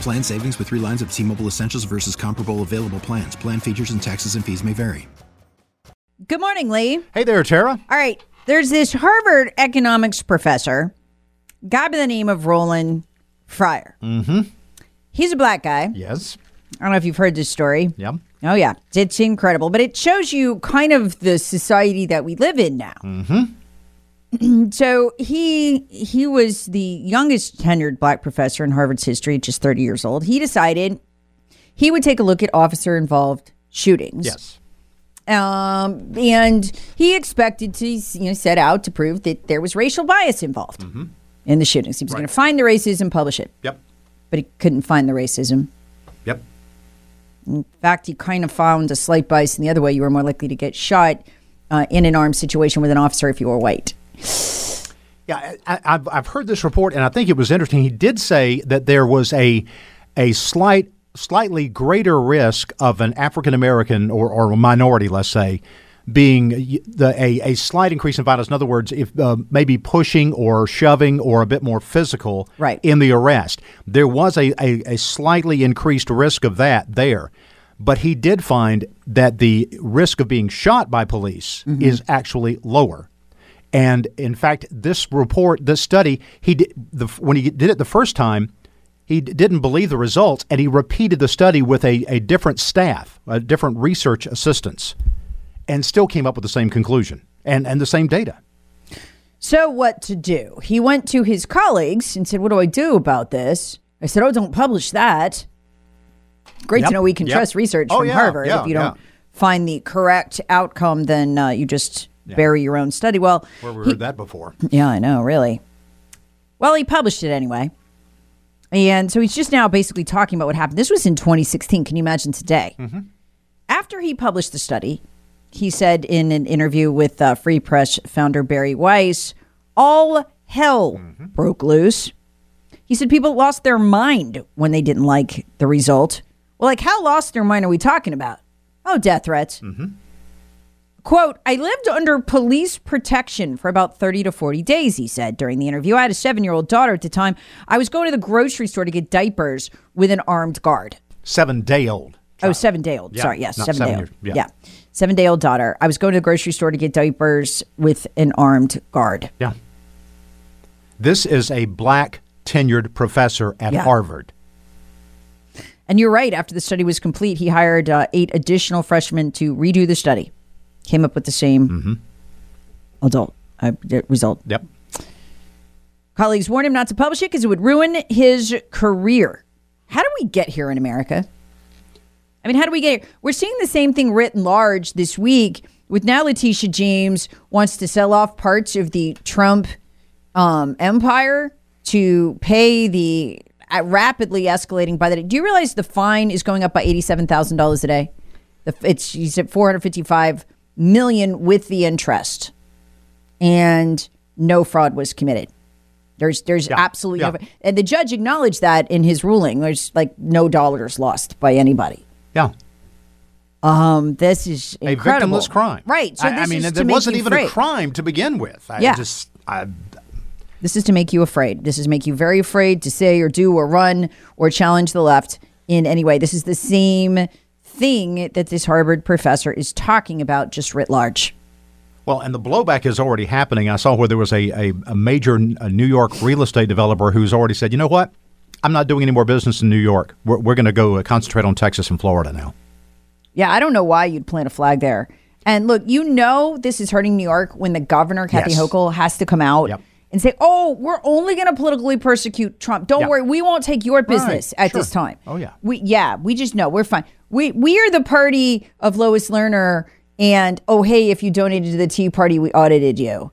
Plan savings with three lines of T Mobile Essentials versus comparable available plans. Plan features and taxes and fees may vary. Good morning, Lee. Hey there, Tara. All right. There's this Harvard economics professor, guy by the name of Roland Fryer. Mm-hmm. He's a black guy. Yes. I don't know if you've heard this story. Yep. Oh, yeah. It's incredible. But it shows you kind of the society that we live in now. Mm-hmm. So he he was the youngest tenured black professor in Harvard's history, just 30 years old. He decided he would take a look at officer involved shootings. Yes. Um, and he expected to you know set out to prove that there was racial bias involved in the shootings. He was going to find the racism, publish it, Yep. but he couldn't find the racism. Yep. In fact, he kind of found a slight bias in the other way. You were more likely to get shot uh, in an armed situation with an officer if you were white. Yeah, I, I've I've heard this report, and I think it was interesting. He did say that there was a a slight, slightly greater risk of an African American or, or a minority, let's say, being the a, a slight increase in violence. In other words, if uh, maybe pushing or shoving or a bit more physical Right. in the arrest, there was a, a, a slightly increased risk of that there. But he did find that the risk of being shot by police is actually lower. And in fact, this report, this study, he did the, when he did it the first time, he d- didn't believe the results, and he repeated the study with a, a different staff, a different research assistants, and still came up with the same conclusion and, and the same data. So, what to do? He went to his colleagues and said, What do I do about this? I said, Oh, don't publish that. Great Yep, to know we can yep. trust research Oh, from yeah, Harvard. yeah, if you don't yeah. find the correct outcome, then uh, you just bury your own study. Well, Where we he- heard that before. yeah, I know, really. Well, he published it anyway. And so he's just now basically talking about what happened. This was in 2016. Can you imagine today? Mm-hmm. After he published the study, he said in an interview with uh, Free Press founder Bari Weiss, all hell Mm-hmm. broke loose. He said people lost their mind when they didn't like the result. Well, like, how lost their mind are we talking about? Oh, death threats. Quote, I lived under police protection for about 30 to 40 days, he said during the interview. I had a seven year old daughter at the time. I was going to the grocery store to get diapers with an armed guard. Seven day old. Oh, seven day old. Yeah, Sorry, yes, not seven, seven day old. years, Yeah. yeah. Seven day old daughter. I was going to the grocery store to get diapers with an armed guard. Yeah. This is a black tenured professor at Yeah. Harvard. And you're right. After the study was complete, he hired uh, eight additional freshmen to redo the study. Came up with the same Mm-hmm. adult uh, result. Yep. Colleagues warned him not to publish it because it would ruin his career. How do we get here in America? I mean, how do we get here? We're seeing the same thing writ large this week with now Letitia James wants to sell off parts of the Trump um, empire to pay the uh, rapidly escalating by the day. Do you realize the fine is going up by eighty-seven thousand dollars a day? The, it's she's at four hundred fifty-five million with the interest, and no fraud was committed. There's there's Yeah, absolutely yeah. no, and the judge acknowledged that in his ruling. There's like no dollars lost by anybody. Yeah. Um, this is A incredible. victimless crime. right? So I, this I mean, it wasn't even afraid. a crime to begin with. I Yeah. just, I, This is to make you afraid. This is to make you very afraid to say or do or run or challenge the left in any way. This is the same thing that this Harvard professor is talking about, just writ large. Well, and the blowback is already happening. I saw where there was a, a, a major uh New York real estate developer who's already said, you know what? I'm not doing any more business in New York. We're, we're going to go uh, concentrate on Texas and Florida now. Yeah, I don't know why you'd plant a flag there. And look, you know this is hurting New York when the governor, Kathy Yes. Hochul, has to come out Yep. and say, oh, we're only going to politically persecute Trump. Don't Yeah. worry, we won't take your business at sure. this time. Oh, yeah. We Yeah, we just know we're fine. We, we are the party of Lois Lerner and, oh, hey, if you donated to the Tea Party, we audited you.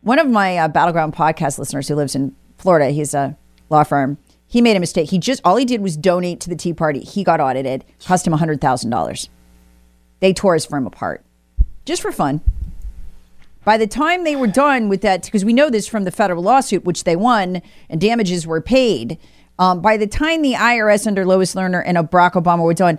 One of my uh, Battleground podcast listeners who lives in Florida, he's a law firm. He made a mistake. He just all he did was donate to the Tea Party. He got audited. Cost him hundred thousand dollars. They tore his firm apart, just for fun. By the time they were done with that, because we know this from the federal lawsuit, which they won, and damages were paid. Um, by the time the IRS under Lois Lerner and Barack Obama were done,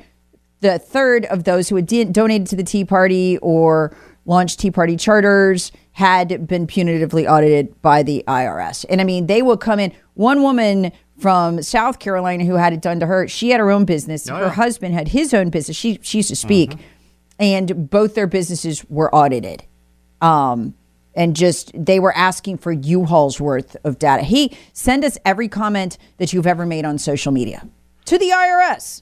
the third of those who had di- donated to the Tea Party or launched Tea Party charters had been punitively audited by the IRS. And I mean, they would come in. One woman from South Carolina who had it done to her, she had her own business. her husband had his own business. She, she used to speak, and both their businesses were audited um, and just they were asking for U-Haul's worth of data. He send us every comment that you've ever made on social media to the IRS.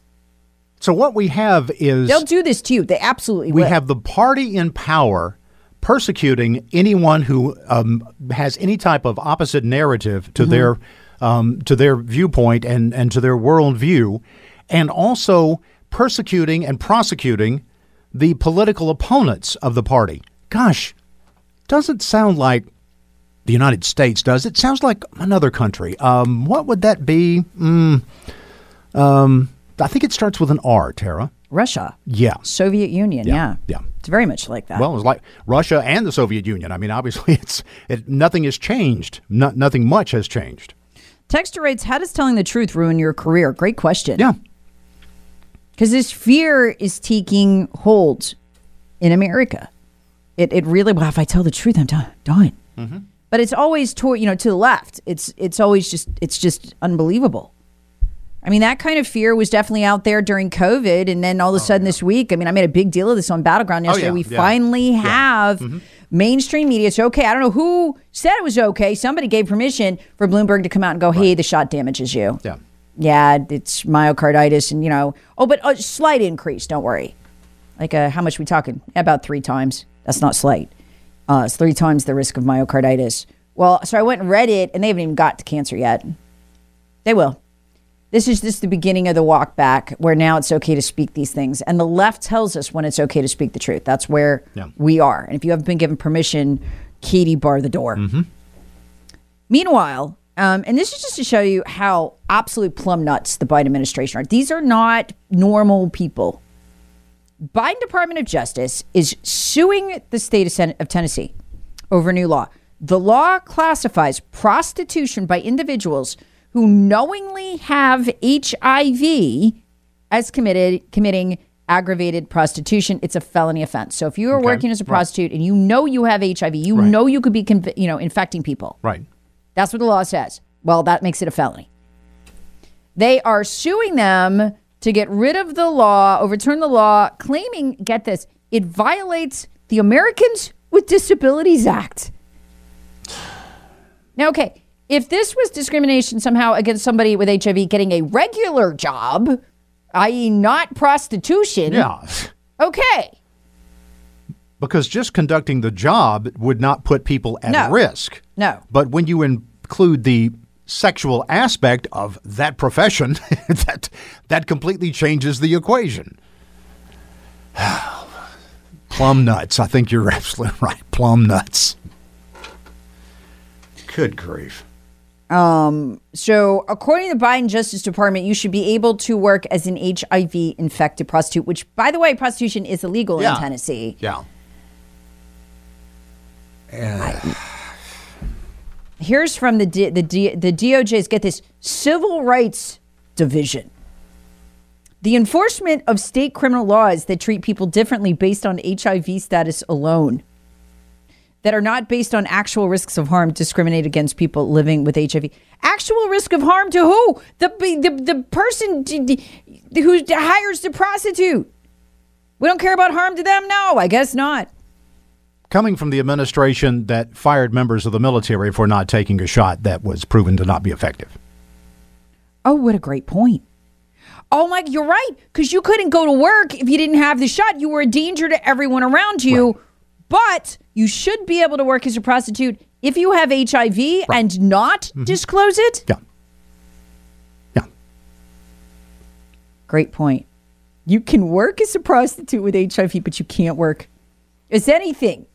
So what we have is They'll do this to you. They absolutely we will. have the party in power persecuting anyone who um, has any type of opposite narrative Mm-hmm. to their um, to their viewpoint and and to their worldview, and also persecuting and prosecuting the political opponents of the party. Gosh, doesn't sound like the United States does. It sounds like another country. Um, what would that be? Mm, um, I think it starts with an R, Tara. Russia, Yeah. Soviet Union. Yeah. yeah. It's very much like that. Well, it's like Russia and the Soviet Union. I mean, obviously, it's it, nothing has changed. No, nothing much has changed. Texter writes, How does telling the truth ruin your career? Great question. Yeah, Because this fear is taking hold in America. It, it really, well, if I tell the truth, I'm done. done. Mm-hmm. But it's always toward, you know, to the left. It's it's always just it's just unbelievable. I mean, that kind of fear was definitely out there during COVID, and then all of a sudden this week, I mean, I made a big deal of this on Battleground yesterday. Oh, yeah, we yeah. Mm-hmm. finally have mainstream media. It's okay. I don't know who said it was okay. Somebody gave permission for Bloomberg to come out and go, "Hey, the shot damages you." yeah. yeah, it's myocarditis, and you know, oh, but a slight increase. Don't worry. Like, uh, how much we talking? About three times. That's not slight. Uh, it's three times the risk of myocarditis. Well, so I went and read it, and they haven't even got to cancer yet. They will. This is just the beginning of the walk back, where now it's okay to speak these things, and the left tells us when it's okay to speak the truth. That's where Yeah. we are. And if you haven't been given permission, Katie, bar the door. Meanwhile, um, and this is just to show you how absolute plum nuts the Biden administration are. These are not normal people. Biden Department of Justice is suing the state of, Sen- of Tennessee over a new law. The law classifies prostitution by individuals who knowingly have HIV as committed committing aggravated prostitution. It's a felony offense. So if you are working as a prostitute and you know you have HIV, you Right. know you could be conv- you know infecting people. Right. That's what the law says. Well, that makes it a felony. They are suing them to get rid of the law, overturn the law, claiming, get this, it violates the Americans with Disabilities Act. Now, okay, if this was discrimination somehow against somebody with HIV getting a regular job, i.e., not prostitution, Yeah. okay. Because just conducting the job would not put people at No. risk. No. But when you include the sexual aspect of that profession, that that completely changes the equation. Plum nuts. I think you're absolutely right. Plum nuts. Good grief. Um, so, according to the Biden Justice Department, you should be able to work as an HIV infected prostitute, which, by the way, prostitution is illegal Yeah. in Tennessee. Yeah. Here's from the D, the D, the DOJ's get this Civil Rights Division. The enforcement of state criminal laws that treat people differently based on HIV status alone, that are not based on actual risks of harm, discriminate against people living with HIV. Actual risk of harm to who? The the, the person who hires the prostitute. We don't care about harm to them. No, I guess not. Coming from the administration that fired members of the military for not taking a shot that was proven to not be effective. Oh, what a great point. Oh my, you're right. Because you couldn't go to work if you didn't have the shot. You were a danger to everyone around you. Right. But you should be able to work as a prostitute if you have HIV and not mm-hmm. disclose it. Yeah. Yeah. Great point. You can work as a prostitute with HIV, but you can't work as anything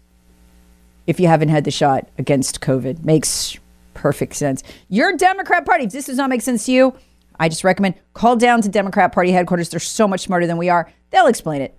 if you haven't had the shot against COVID. Makes perfect sense. Your Democrat Party, if this does not make sense to you, I just recommend call down to Democrat Party headquarters. They're so much smarter than we are. They'll explain it.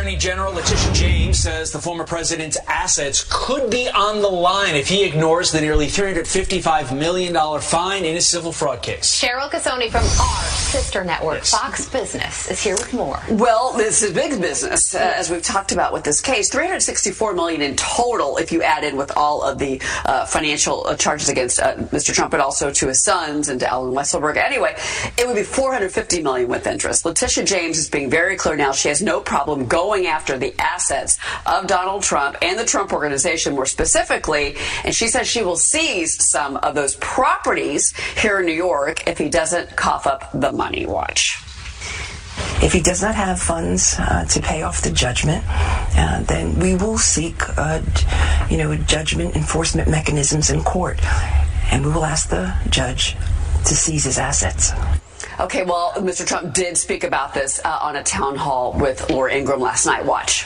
Attorney General Letitia James says the former president's assets could be on the line if he ignores the nearly $355 million fine in his civil fraud case. Cheryl Casone from our sister network, Fox Business, is here with more. Well, this is big business, uh, as we've talked about with this case. 364 million in total, if you add in with all of the uh, financial uh, charges against uh, Mr. Trump, but also to his sons and to Allen Weisselberg. Anyway, it would be 450 million with interest. Letitia James is being very clear now. She has no problem going after the assets of Donald Trump and the Trump organization more specifically. And she says she will seize some of those properties here in New York if he doesn't cough up the money. Watch. If he does not have funds uh, to pay off the judgment, uh, then we will seek, uh, you know, judgment enforcement mechanisms in court, and we will ask the judge to seize his assets. Okay, well, Mr. Trump did speak about this uh, on a town hall with Laura Ingraham last night. Watch.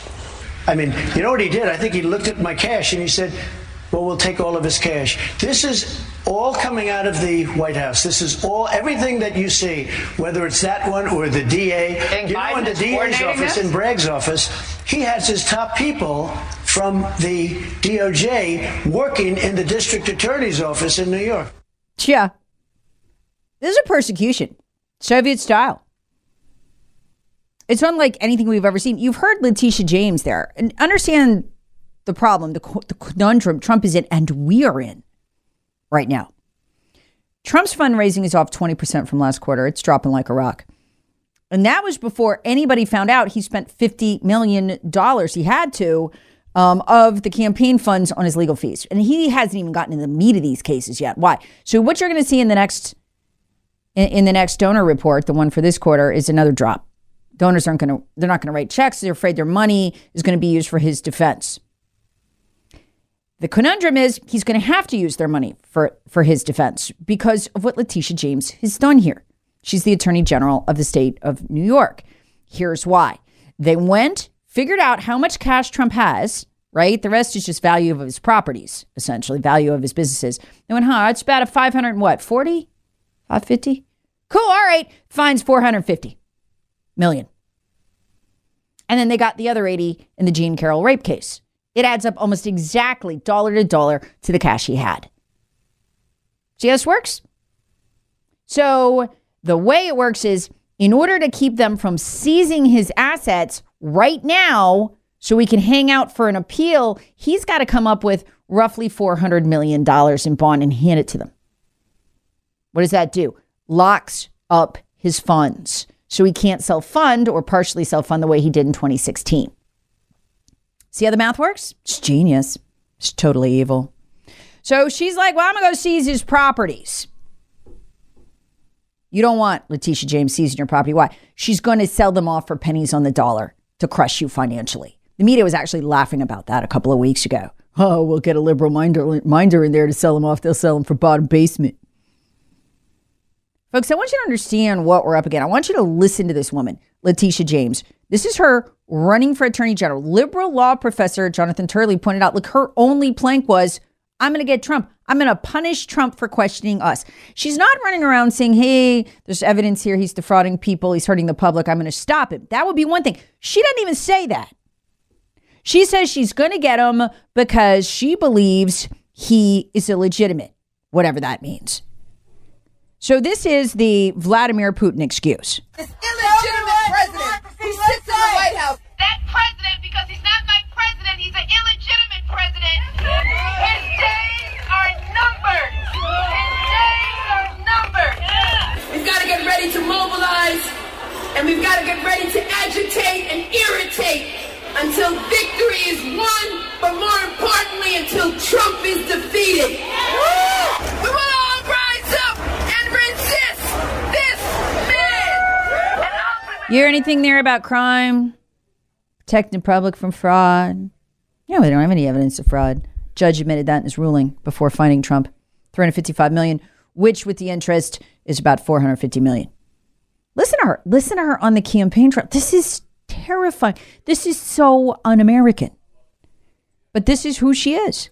I mean, you know what he did? I think he looked at my cash and he said, well, we'll take all of his cash. This is all coming out of the White House. This is all, everything that you see, whether it's that one or the DA. Think you know, in the DA's office, this? in Bragg's office, he has his top people from the DOJ working in the district attorney's office in New York. Yeah. This is a persecution, Soviet style. It's unlike anything we've ever seen. You've heard Letitia James there and understand the problem, the, the conundrum Trump is in and we are in right now. Trump's fundraising is off 20% from last quarter. It's dropping like a rock. And that was before anybody found out he spent $50 million. He had to um, of the campaign funds on his legal fees. And he hasn't even gotten into the meat of these cases yet. Why? So what you're going to see in the next in, in the next donor report, the one for this quarter, is another drop. Donors aren't going to they're not going to write checks. They're afraid their money is going to be used for his defense. The conundrum is he's going to have to use their money for, for his defense because of what Letitia James has done here. She's the attorney general of the state of New York. Here's why. They went, figured out how much cash Trump has, right? The rest is just value of his properties, essentially, value of his businesses. They went, huh, it's about a 500 and what, 40? 550? Cool, all right. Fines 450 million. And then they got the other 80 in the Jean Carroll rape case. It adds up almost exactly dollar to dollar to the cash he had. See how this works? So the way it works is in order to keep them from seizing his assets right now, so we can hang out for an appeal, he's got to come up with roughly $400 million in bond and hand it to them. What does that do? Locks up his funds. So he can't self fund or partially self fund the way he did in 2016. See how the math works? It's genius. It's totally evil. So she's like, well, I'm going to go seize his properties. You don't want Letitia James seizing your property. Why? She's going to sell them off for pennies on the dollar to crush you financially. The media was actually laughing about that a couple of weeks ago. Oh, we'll get a liberal minder, minder in there to sell them off. They'll sell them for bottom basement. Folks, I want you to understand what we're up against. I want you to listen to this woman, Letitia James. This is her running for attorney general. Liberal law professor Jonathan Turley pointed out, look, her only plank was, I'm going to get Trump. I'm going to punish Trump for questioning us. She's not running around saying, hey, there's evidence here. He's defrauding people. He's hurting the public. I'm going to stop him. That would be one thing. She doesn't even say that. She says she's going to get him because she believes he is illegitimate, whatever that means. So this is the Vladimir Putin excuse. This illegitimate president who sits in the White House. That president, because he's not my president, he's an illegitimate president. His days are numbered. His days are numbered. We've got to get ready to mobilize, and we've got to get ready to agitate and irritate until victory is won, but more importantly, until Trump is defeated. You hear anything there about crime? Protecting the public from fraud? Yeah, we don't have any evidence of fraud. Judge admitted that in his ruling before finding Trump 355 million, which with the interest is about 450 million. Listen to her. Listen to her on the campaign trail. This is terrifying. This is so un-American. But this is who she is.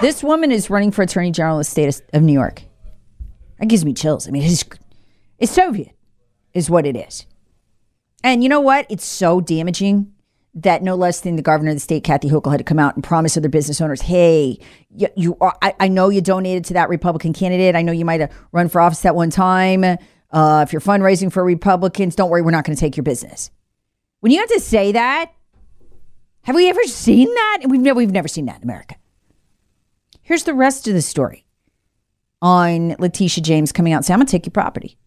This woman is running for attorney general of the state of New York. That gives me chills. I mean, it's, it's Soviet, is what it is. And you know what? It's so damaging that no less than the governor of the state, Kathy Hochul, had to come out and promise other business owners, "Hey, you, you are, I, I know you donated to that Republican candidate. I know you might have run for office at one time. Uh, if you're fundraising for Republicans, don't worry, we're not going to take your business." When you have to say that, have we ever seen that? We've never, we've never seen that in America. Here's the rest of the story on Letitia James coming out and saying, I'm going to take your property.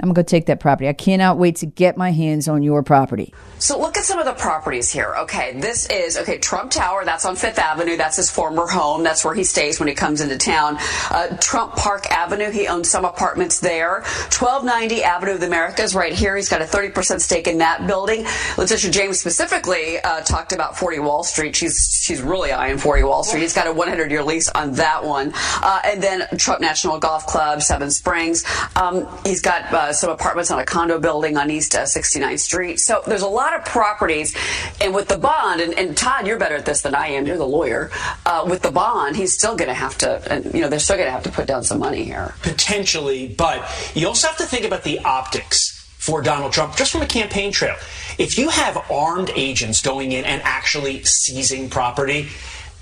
I'm going to take that property. I cannot wait to get my hands on your property. So look at some of the properties here. Okay, this is okay Trump Tower. That's on Fifth Avenue. That's his former home. That's where he stays when he comes into town. Uh, Trump Park Avenue. He owns some apartments there. 1290 Avenue of the Americas, right here. He's got a 30 percent stake in that building. Letitia James specifically uh, talked about 40 Wall Street. She's she's really eyeing 40 Wall Street. He's got a 100 year lease on that one. Uh, and then Trump National Golf Club, Seven Springs. Um, he's got uh, some apartments on a condo building on East uh, 69th Street. So there's a lot of properties. And with the bond, and, and Todd, you're better at this than I am. You're the lawyer. Uh, with the bond, he's still going to have to, you know, they're still going to have to put down some money here. Potentially, but you also have to think about the optics for Donald Trump just from a campaign trail. If you have armed agents going in and actually seizing property,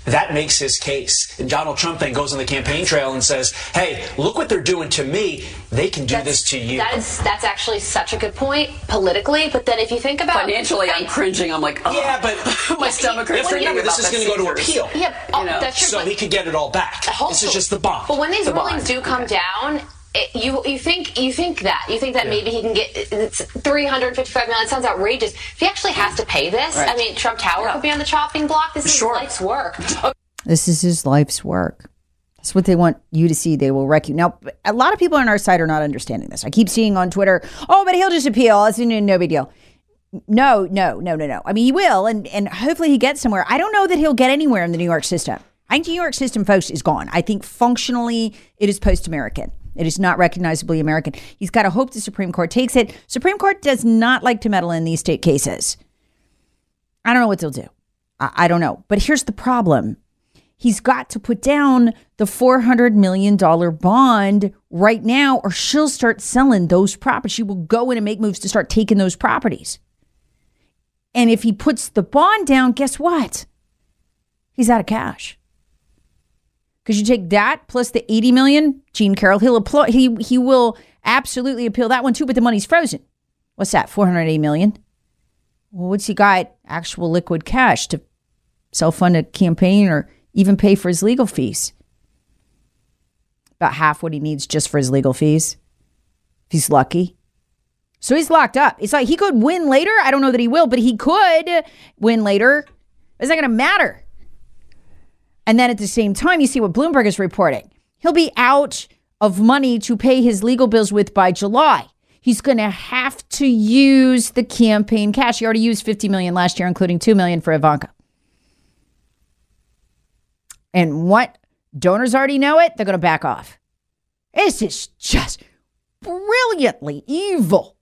that makes his case. And Donald Trump then goes on the campaign trail and says, "Hey, look what they're doing to me. They can do this to you." That is that's actually such a good point politically. But then if you think about Financially, I'm cringing. I'm like, oh, yeah, but my stomach hurts. remember, this is going to go to the Caesars. appeal. Yeah, oh, that's true. so he could get it all back. This is just the bond. But when these The rulings bond. do come down, it, you you think you think that you think that maybe he can get it's 355 million. It sounds outrageous. If he actually has to pay this, Right. I mean, Trump Tower could be on the chopping block. This is his life's work. This is his life's work. That's what they want you to see. They will wreck you. Now, a lot of people on our side are not understanding this. I keep seeing on Twitter, oh, but he'll just appeal. It's no no big deal. No, no, no, no, no. I mean, he will, and, and hopefully he gets somewhere. I don't know that he'll get anywhere in the New York system. I think New York system, folks, is gone. I think functionally it is post American. It is not recognizably American. He's got to hope the Supreme Court takes it. Supreme Court does not like to meddle in these state cases. I don't know what they'll do. I, I don't know. But here's the problem he's got to put down the $400 million bond right now, or she'll start selling those properties. She will go in and make moves to start taking those properties. And if he puts the bond down, guess what? He's out of cash. Because you take that plus the 80 million, Jean Carroll, he'll apply, he he will absolutely appeal that one too, but the money's frozen. What's that? 480 million? Well, what's he got? Actual liquid cash to self fund a campaign or even pay for his legal fees. About half what he needs just for his legal fees. If he's lucky. So he's locked up. It's like he could win later. I don't know that he will, but he could win later. It's not going to matter. And then at the same time, you see what Bloomberg is reporting. He'll be out of money to pay his legal bills with by July. He's going to have to use the campaign cash. He already used 50 million last year, including 2 million for Ivanka. And what donors already know it, they're going to back off. This is just brilliantly evil.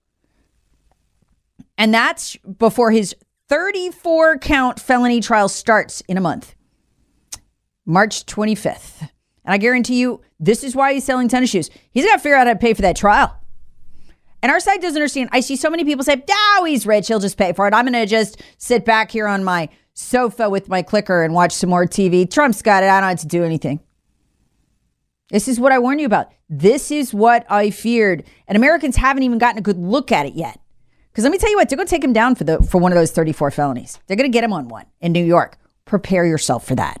And that's before his 34 count felony trial starts in a month. March 25th. And I guarantee you, this is why he's selling tennis shoes. He's got to figure out how to pay for that trial. And our side doesn't understand. I see so many people say, oh, he's rich. He'll just pay for it. I'm going to just sit back here on my sofa with my clicker and watch some more TV. Trump's got it. I don't have to do anything. This is what I warned you about. This is what I feared. And Americans haven't even gotten a good look at it yet. Because let me tell you what, they're going to take him down for the for one of those 34 felonies. They're going to get him on one in New York. Prepare yourself for that.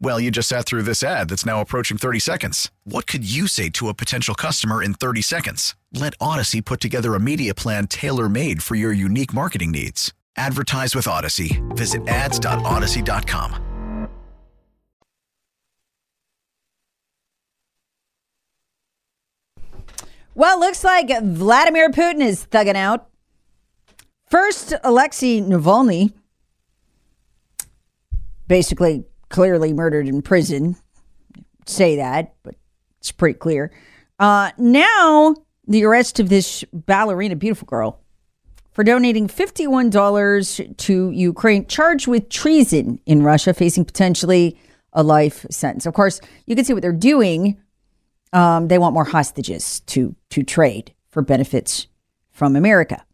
Well, you just sat through this ad that's now approaching 30 seconds. What could you say to a potential customer in 30 seconds? Let Audacy put together a media plan tailor made for your unique marketing needs. Advertise with Audacy. Visit ads.audacy.com. Well, looks like Vladimir Putin is thugging out. First, Alexei Navalny, basically clearly murdered in prison. Say that, but it's pretty clear. Uh, now, the arrest of this ballerina, beautiful girl, for donating $51 to Ukraine, charged with treason in Russia, facing potentially a life sentence. Of course, you can see what they're doing um, they want more hostages to to trade for benefits from America.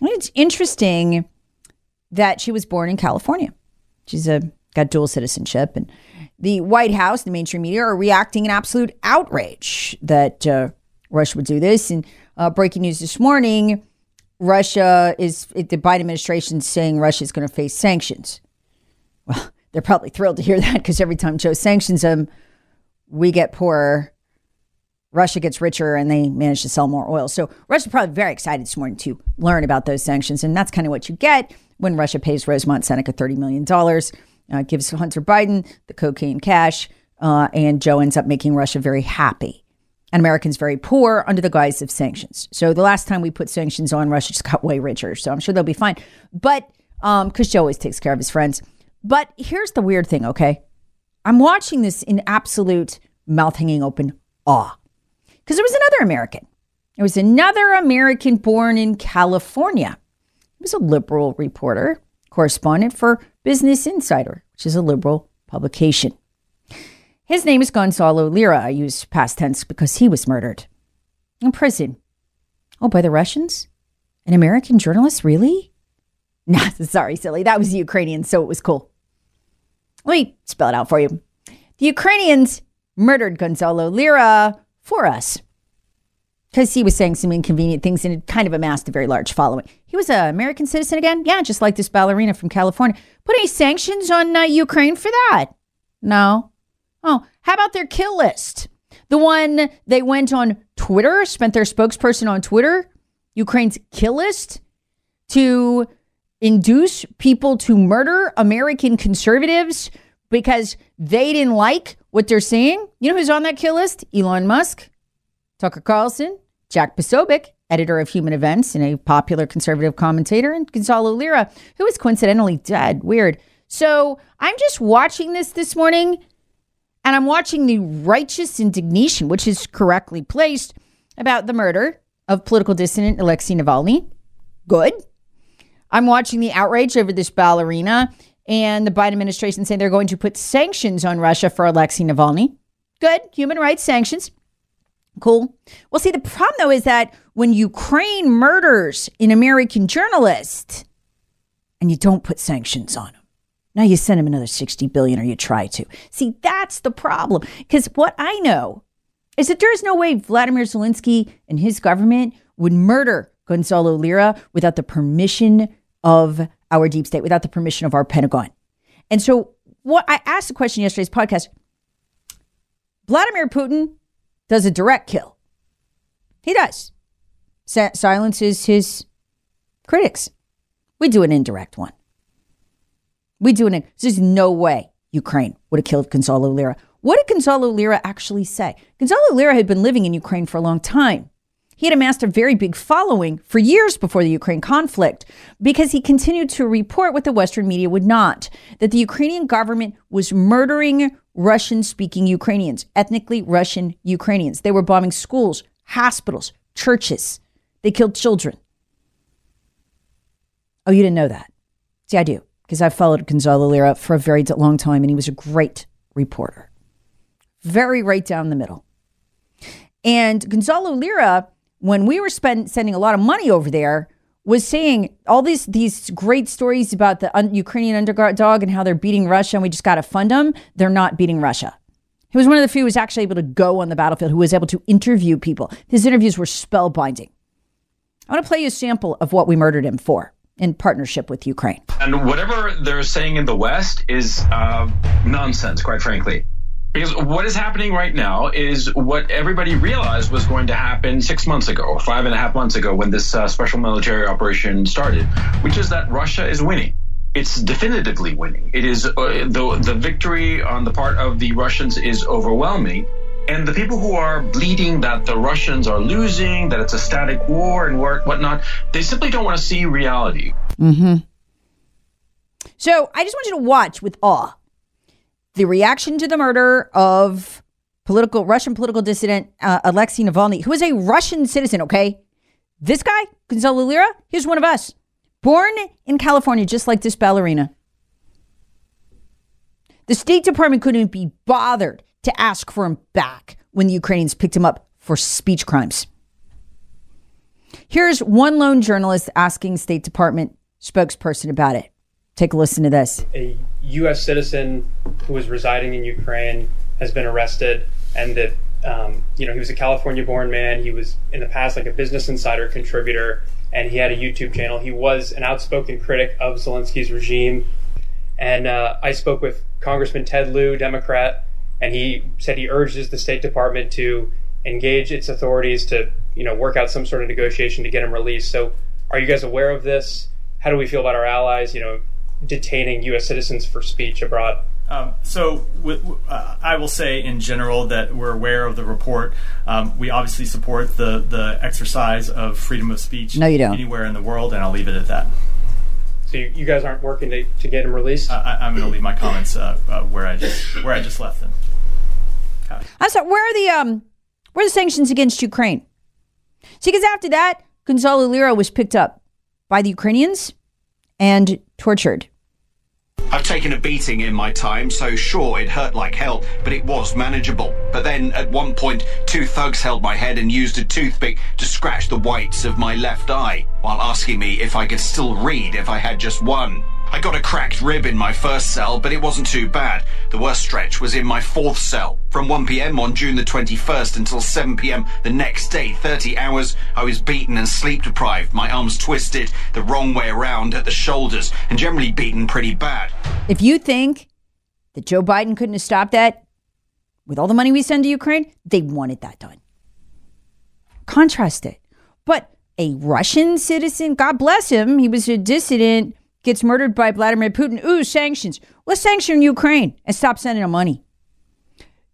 And it's interesting that she was born in California. She's a got dual citizenship, and the White House, the mainstream media, are reacting in absolute outrage that uh, Russia would do this. And uh, breaking news this morning: Russia is the Biden administration saying Russia is going to face sanctions. Well, they're probably thrilled to hear that because every time Joe sanctions them, we get poorer Russia gets richer and they manage to sell more oil. So Russia's probably very excited this morning to learn about those sanctions. And that's kind of what you get when Russia pays Rosemont Seneca $30 million, uh, gives Hunter Biden the cocaine cash, uh, and Joe ends up making Russia very happy and Americans very poor under the guise of sanctions. So the last time we put sanctions on, Russia just got way richer. So I'm sure they'll be fine. But because um, Joe always takes care of his friends. But here's the weird thing, okay? I'm watching this in absolute mouth hanging open awe because there was another American. There was another American born in California. He was a liberal reporter, correspondent for Business Insider, which is a liberal publication. His name is Gonzalo Lira. I use past tense because he was murdered in prison. Oh, by the Russians? An American journalist? Really? Nah, sorry, silly. That was the Ukrainians, so it was cool. Let me spell it out for you. The Ukrainians murdered Gonzalo Lira for us because he was saying some inconvenient things and it kind of amassed a very large following. He was an American citizen again? Yeah, just like this ballerina from California. Put any sanctions on uh, Ukraine for that? No. Oh, how about their kill list? The one they went on Twitter, spent their spokesperson on Twitter, Ukraine's kill list, to induce people to murder American conservatives because they didn't like what they're saying? You know who's on that kill list? Elon Musk, Tucker Carlson, Jack Posobiec, editor of Human Events and a popular conservative commentator, and Gonzalo Lira, who is coincidentally dead. Weird. So I'm just watching this this morning, and I'm watching the righteous indignation, which is correctly placed, about the murder of political dissident Alexei Navalny. Good. I'm watching the outrage over this ballerina and the Biden administration saying they're going to put sanctions on Russia for Alexei Navalny. Good. Human rights sanctions. Cool. Well, see, the problem though is that when Ukraine murders an American journalist and you don't put sanctions on him, now you send him another 60 billion or you try to. See, that's the problem. Because what I know is that there is no way Vladimir Zelensky and his government would murder Gonzalo Lira without the permission of our deep state, without the permission of our Pentagon. And so, what I asked the question yesterday's podcast Vladimir Putin does a direct kill. He does. Sa- silences his critics. We do an indirect one. We do an. There's no way Ukraine would have killed Gonzalo Lira. What did Gonzalo Lira actually say? Gonzalo Lira had been living in Ukraine for a long time. He had amassed a very big following for years before the Ukraine conflict because he continued to report what the Western media would not that the Ukrainian government was murdering Russian speaking Ukrainians, ethnically Russian Ukrainians. They were bombing schools, hospitals, churches. They killed children. Oh, you didn't know that? See, I do because I've followed Gonzalo Lira for a very long time and he was a great reporter. Very right down the middle. And Gonzalo Lira when we were spend, sending a lot of money over there, was saying all these these great stories about the un- Ukrainian underdog dog and how they're beating Russia, and we just got to fund them. They're not beating Russia. He was one of the few who was actually able to go on the battlefield, who was able to interview people. His interviews were spellbinding. I want to play you a sample of what we murdered him for in partnership with Ukraine. And whatever they're saying in the West is uh, nonsense, quite frankly. Because what is happening right now is what everybody realized was going to happen six months ago, five and a half months ago, when this uh, special military operation started, which is that Russia is winning. It's definitively winning. It is uh, the the victory on the part of the Russians is overwhelming, and the people who are bleeding that the Russians are losing, that it's a static war and whatnot, they simply don't want to see reality. Mm-hmm. So I just want you to watch with awe the reaction to the murder of political Russian political dissident uh, Alexei Navalny, who is a Russian citizen. Okay, this guy Gonzalo Lira, he's one of us, born in California, just like this ballerina. The State Department couldn't be bothered to ask for him back when the Ukrainians picked him up for speech crimes. Here's one lone journalist asking State Department spokesperson about it. Take a listen to this. A U.S. citizen who was residing in Ukraine has been arrested, and that um, you know he was a California-born man. He was in the past like a Business Insider contributor, and he had a YouTube channel. He was an outspoken critic of Zelensky's regime, and uh, I spoke with Congressman Ted Lieu, Democrat, and he said he urges the State Department to engage its authorities to you know work out some sort of negotiation to get him released. So, are you guys aware of this? How do we feel about our allies? You know, detaining U.S. citizens for speech abroad? Um, so, uh, I will say in general that we're aware of the report. Um, we obviously support the the exercise of freedom of speech. No, you don't. Anywhere in the world, and I'll leave it at that. So you, you guys aren't working to, to get him released? I, am going to leave my comments uh, uh, where I just where I just left them. Okay. I'm sorry. Where are the um where are the sanctions against Ukraine? See, because after that, Gonzalo Lira was picked up by the Ukrainians and tortured. I've taken a beating in my time, so sure, it hurt like hell, but it was manageable. But then, at one point, two thugs held my head and used a toothpick to scratch the whites of my left eye, while asking me if I could still read if I had just one. I got a cracked rib in my first cell, but it wasn't too bad. The worst stretch was in my fourth cell. From 1pm on June the 21st until 7pm the next day, 30 hours, I was beaten and sleep deprived, my arms twisted the wrong way around at the shoulders, and generally beaten pretty bad. If you think that Joe Biden couldn't have stopped that with all the money we send to Ukraine, they wanted that done. Contrast it. But a Russian citizen, God bless him, he was a dissident gets murdered by Vladimir Putin. Ooh, sanctions. Let's sanction Ukraine and stop sending them money.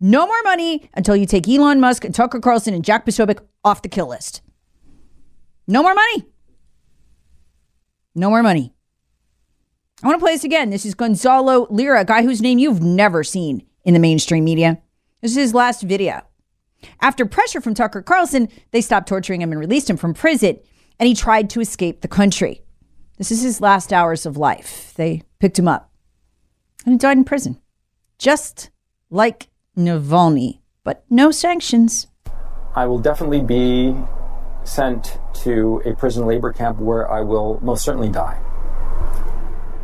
No more money until you take Elon Musk and Tucker Carlson and Jack Posobiec off the kill list. No more money. No more money. I want to play this again. This is Gonzalo Lira, a guy whose name you've never seen in the mainstream media. This is his last video. After pressure from Tucker Carlson, they stopped torturing him and released him from prison, and he tried to escape the country. This is his last hours of life. They picked him up, and he died in prison, just like Navalny, but no sanctions. I will definitely be sent to a prison labor camp where I will most certainly die.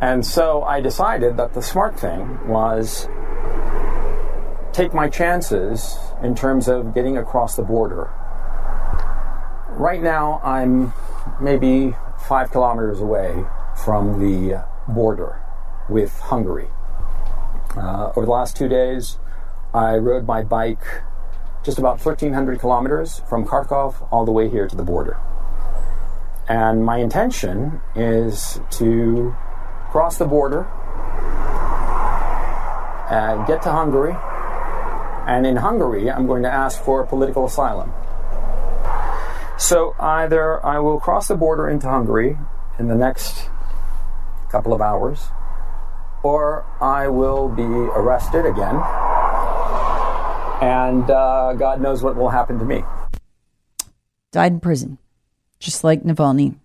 And so I decided that the smart thing was take my chances in terms of getting across the border. Right now, I'm maybe five kilometers away from the border with Hungary. Uh, over the last two days, I rode my bike just about 1,300 kilometers from Kharkov all the way here to the border. And my intention is to cross the border, uh, get to Hungary, and in Hungary, I'm going to ask for political asylum. So either I will cross the border into Hungary in the next couple of hours, or I will be arrested again, and uh, God knows what will happen to me. Died in prison, just like Navalny.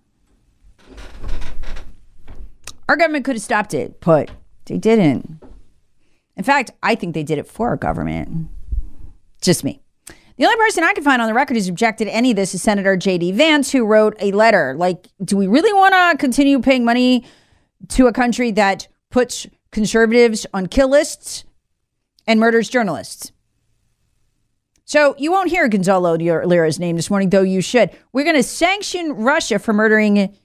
Our government could have stopped it, but they didn't. In fact, I think they did it for our government. Just me. The only person I can find on the record who's objected to any of this is Senator J.D. Vance, who wrote a letter. Like, do we really want to continue paying money to a country that puts conservatives on kill lists and murders journalists? So you won't hear Gonzalo Lira's name this morning, though you should. We're going to sanction Russia for murdering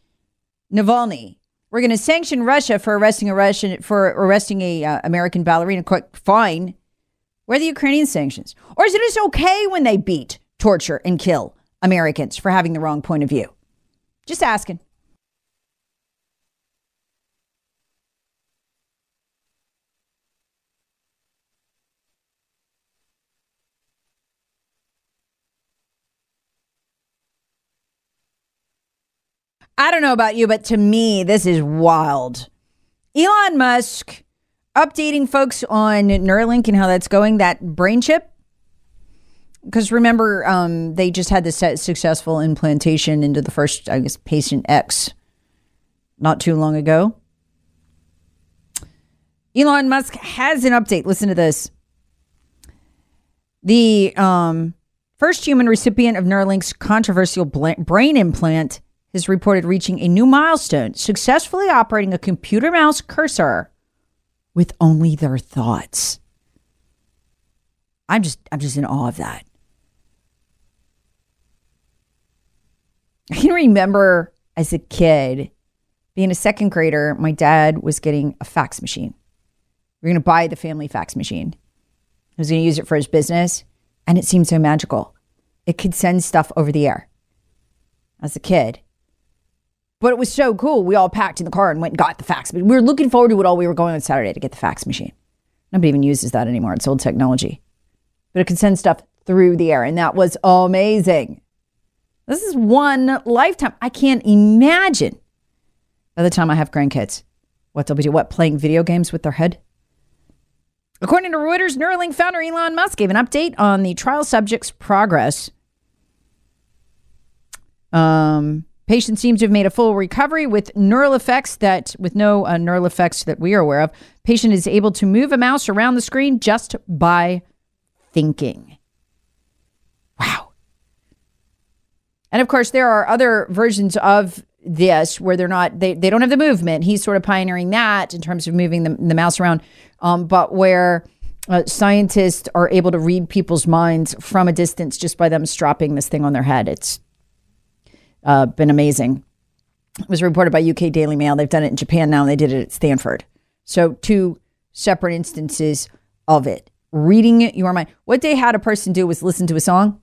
Navalny. We're going to sanction Russia for arresting a Russian for arresting a uh, American ballerina. Quite fine. Where are the Ukrainian sanctions? Or is it just okay when they beat, torture, and kill Americans for having the wrong point of view? Just asking. I don't know about you, but to me, this is wild. Elon Musk updating folks on Neuralink and how that's going, that brain chip. Because remember, um, they just had this successful implantation into the first, I guess, patient X not too long ago. Elon Musk has an update. Listen to this. The um, first human recipient of Neuralink's controversial brain implant has reported reaching a new milestone, successfully operating a computer mouse cursor with only their thoughts. I'm just I'm just in awe of that. I can remember as a kid being a second grader, my dad was getting a fax machine. We are going to buy the family fax machine. He was going to use it for his business, and it seemed so magical. It could send stuff over the air. As a kid, but it was so cool. We all packed in the car and went and got the fax. But we were looking forward to it all. We were going on Saturday to get the fax machine. Nobody even uses that anymore. It's old technology. But it could send stuff through the air. And that was amazing. This is one lifetime. I can't imagine by the time I have grandkids what they'll be doing. What, playing video games with their head? According to Reuters, Neuralink founder Elon Musk gave an update on the trial subject's progress. Um, Patient seems to have made a full recovery with neural effects that, with no uh, neural effects that we are aware of. Patient is able to move a mouse around the screen just by thinking. Wow. And of course, there are other versions of this where they're not, they, they don't have the movement. He's sort of pioneering that in terms of moving the, the mouse around, um, but where uh, scientists are able to read people's minds from a distance just by them strapping this thing on their head. It's uh, been amazing. It was reported by UK Daily Mail. They've done it in Japan now, and they did it at Stanford. So, two separate instances of it. Reading your mind. What they had a person do was listen to a song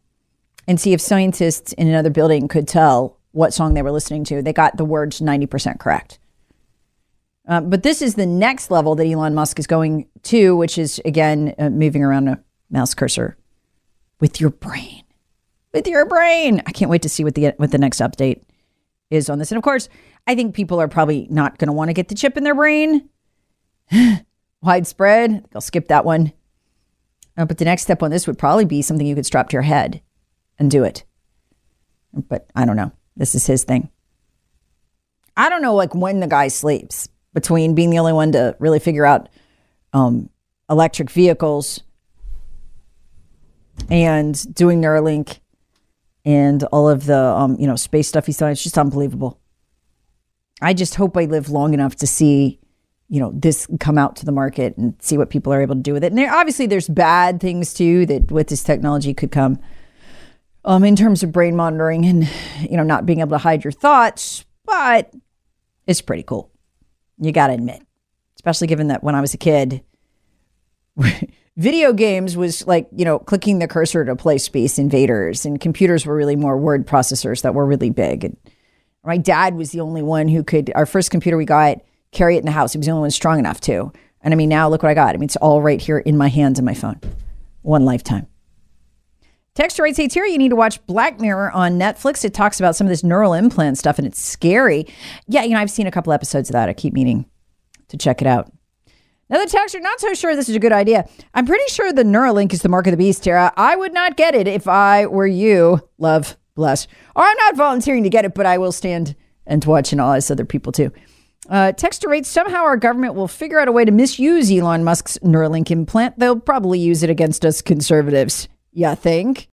and see if scientists in another building could tell what song they were listening to. They got the words 90% correct. Uh, but this is the next level that Elon Musk is going to, which is again uh, moving around a mouse cursor with your brain. With your brain. I can't wait to see what the what the next update is on this. And of course, I think people are probably not going to want to get the chip in their brain. Widespread. They'll skip that one. Uh, but the next step on this would probably be something you could strap to your head and do it. But I don't know. This is his thing. I don't know like when the guy sleeps between being the only one to really figure out um, electric vehicles and doing Neuralink and all of the um, you know space stuff he's done. It's just unbelievable. I just hope I live long enough to see you know this come out to the market and see what people are able to do with it. And there, obviously, there's bad things too that with this technology could come. Um, in terms of brain monitoring and you know not being able to hide your thoughts, but it's pretty cool. You got to admit, especially given that when I was a kid, video games was like you know clicking the cursor to play Space Invaders, and computers were really more word processors that were really big. And my dad was the only one who could. Our first computer we got carry it in the house. He was the only one strong enough to. And I mean, now look what I got. I mean, it's all right here in my hands and my phone. One lifetime. Texture right says here you need to watch Black Mirror on Netflix. It talks about some of this neural implant stuff and it's scary. Yeah, you know, I've seen a couple episodes of that. I keep meaning to check it out. Another texture, not so sure this is a good idea. I'm pretty sure the Neuralink is the mark of the beast, Tara. I would not get it if I were you. Love, bless. Or I'm not volunteering to get it, but I will stand and watch and all us other people too. Uh, texture rates somehow our government will figure out a way to misuse Elon Musk's Neuralink implant. They'll probably use it against us conservatives. You think?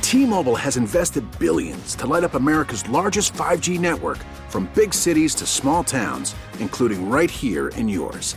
T-Mobile has invested billions to light up America's largest 5G network from big cities to small towns, including right here in yours.